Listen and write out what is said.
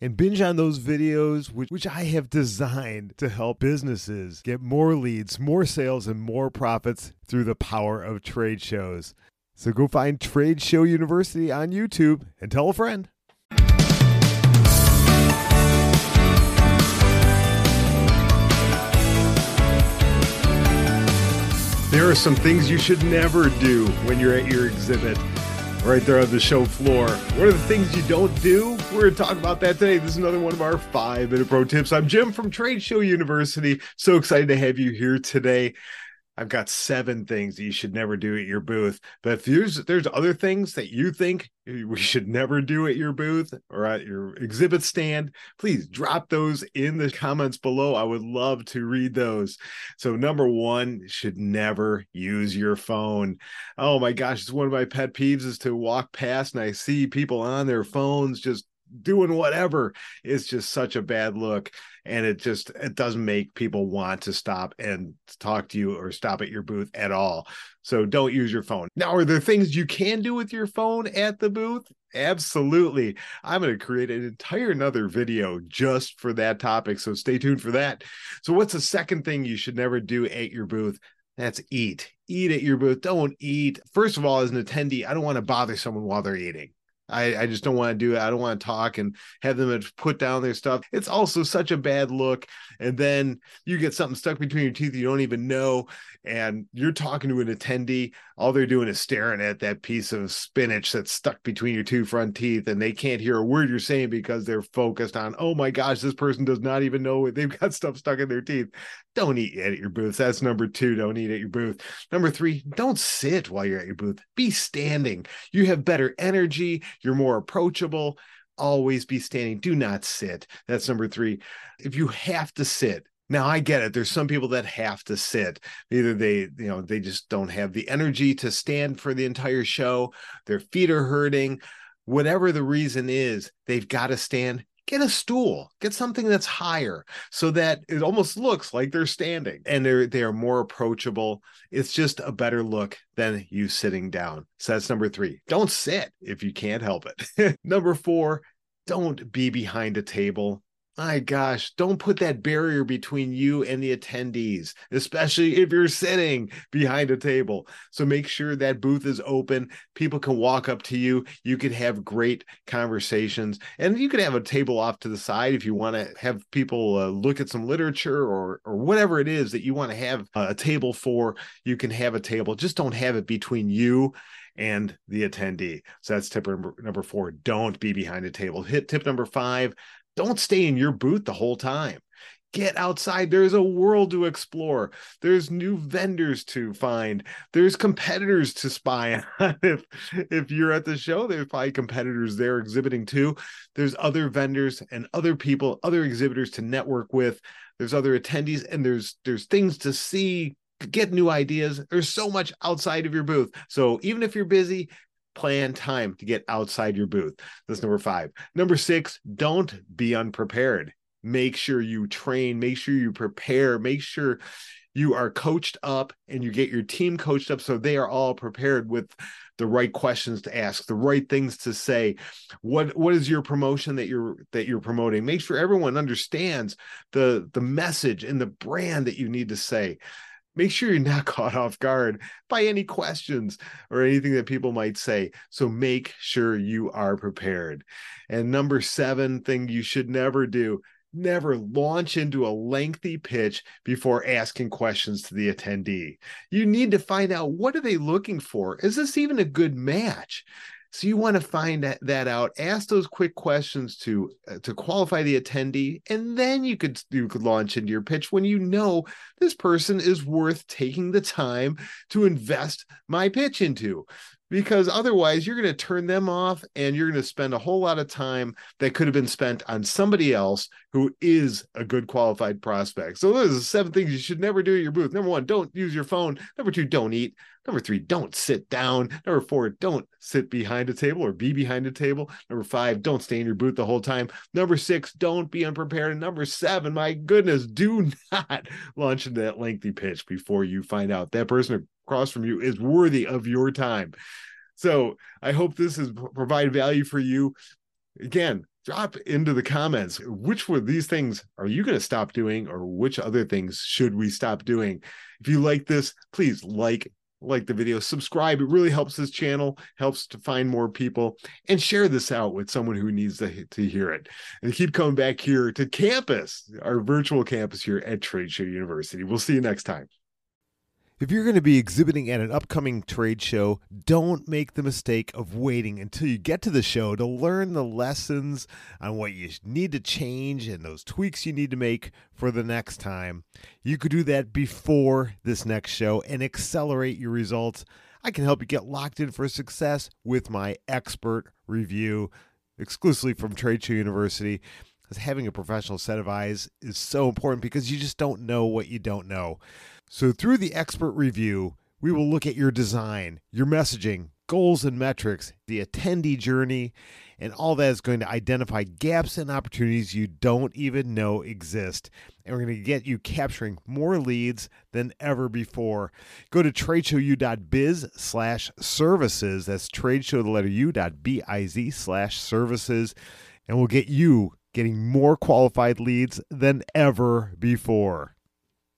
and binge on those videos, which, which I have designed to help businesses get more leads, more sales, and more profits through the power of trade shows. So go find Trade Show University on YouTube and tell a friend. There are some things you should never do when you're at your exhibit right there on the show floor. What are the things you don't do? We're going to talk about that today. This is another one of our five minute pro tips. I'm Jim from Trade Show University. So excited to have you here today. I've got seven things that you should never do at your booth. But if there's there's other things that you think we should never do at your booth or at your exhibit stand, please drop those in the comments below. I would love to read those. So number one, should never use your phone. Oh my gosh, it's one of my pet peeves is to walk past and I see people on their phones just doing whatever is just such a bad look. And it just it doesn't make people want to stop and talk to you or stop at your booth at all. So don't use your phone. Now are there things you can do with your phone at the booth? Absolutely. I'm going to create an entire another video just for that topic. So stay tuned for that. So what's the second thing you should never do at your booth? That's eat. Eat at your booth. Don't eat. First of all as an attendee i don't want to bother someone while they're eating I, I just don't want to do it. I don't want to talk and have them put down their stuff. It's also such a bad look. And then you get something stuck between your teeth you don't even know. And you're talking to an attendee. All they're doing is staring at that piece of spinach that's stuck between your two front teeth. And they can't hear a word you're saying because they're focused on, oh my gosh, this person does not even know they've got stuff stuck in their teeth. Don't eat at your booth. That's number two. Don't eat at your booth. Number three, don't sit while you're at your booth. Be standing. You have better energy you're more approachable. Always be standing. Do not sit. That's number three. If you have to sit, now I get it. There's some people that have to sit. Either they, you know, they just don't have the energy to stand for the entire show. Their feet are hurting. Whatever the reason is, they've got to stand get a stool get something that's higher so that it almost looks like they're standing. And they're they're more approachable. It's just a better look than you sitting down. So that's number three. Don't sit if you can't help it. Number four don't be behind a table my gosh, don't put that barrier between you and the attendees, especially if you're sitting behind a table. So make sure that booth is open. People can walk up to you. You can have great conversations. And you can have a table off to the side if you want to have people uh, look at some literature or, or whatever it is that you want to have a table for. You can have a table. Just don't have it between you and the attendee. So that's tip number, number four. Don't be behind a table. Hit tip number five. Don't stay in your booth the whole time. Get outside. There's a world to explore. There's new vendors to find. There's competitors to spy on. if if you're at the show, there's probably competitors there exhibiting too. There's other vendors and other people, other exhibitors to network with. There's other attendees, and there's there's things to see, get new ideas. There's so much outside of your booth. So even if you're busy, plan time to get outside your booth. That's number five. Number six, don't be unprepared. Make sure you train, make sure you prepare, make sure you are coached up and you get your team coached up so they are all prepared with the right questions to ask the right things to say what what is your promotion that you're that you're promoting make sure everyone understands the the message and the brand that you need to say make sure you're not caught off guard by any questions or anything that people might say. So make sure you are prepared. And number seven thing you should never do never launch into a lengthy pitch before asking questions to the attendee. You need to find out what are they looking for? Is this even a good match? So you want to find that, that out. Ask those quick questions to uh, to qualify the attendee, and then you could you could launch into your pitch when you know this person is worth taking the time to invest my pitch into. Because otherwise you're going to turn them off and you're going to spend a whole lot of time that could have been spent on somebody else who is a good qualified prospect. So those are seven things you should never do at your booth. Number one, don't use your phone. Number two, don't eat. Number three, don't sit down. Number four, don't sit behind a table or be behind a table. Number five, don't stay in your booth the whole time. Number six, don't be unprepared. And number seven, my goodness, do not launch into that lengthy pitch before you find out that person across from you is worthy of your time. So I hope this has provided value for you. Again, drop into the comments which of these things are you going to stop doing or which other things should we stop doing? If you like this please like like the video subscribe. It really helps this channel helps to find more people and share this out with someone who needs to, to hear it. And keep coming back here to campus our virtual campus here at trade show university. We'll see you next time if you're going to be exhibiting at an upcoming trade show, don't make the mistake of waiting until you get to the show to learn the lessons on what you need to change and those tweaks you need to make for the next time. You could do that before this next show and accelerate your results. I can help you get locked in for success with my expert review exclusively from Trade Show University. Having a professional set of eyes is so important because you just don't know what you don't know. So, through the expert review, we will look at your design, your messaging, goals and metrics, the attendee journey, and all that is going to identify gaps and opportunities you don't even know exist. And we're going to get you capturing more leads than ever before. Go to tradeshowu.biz slash services. That's tradeshow, the letter U dot B-I-Z slash services. And we'll get you getting more qualified leads than ever before.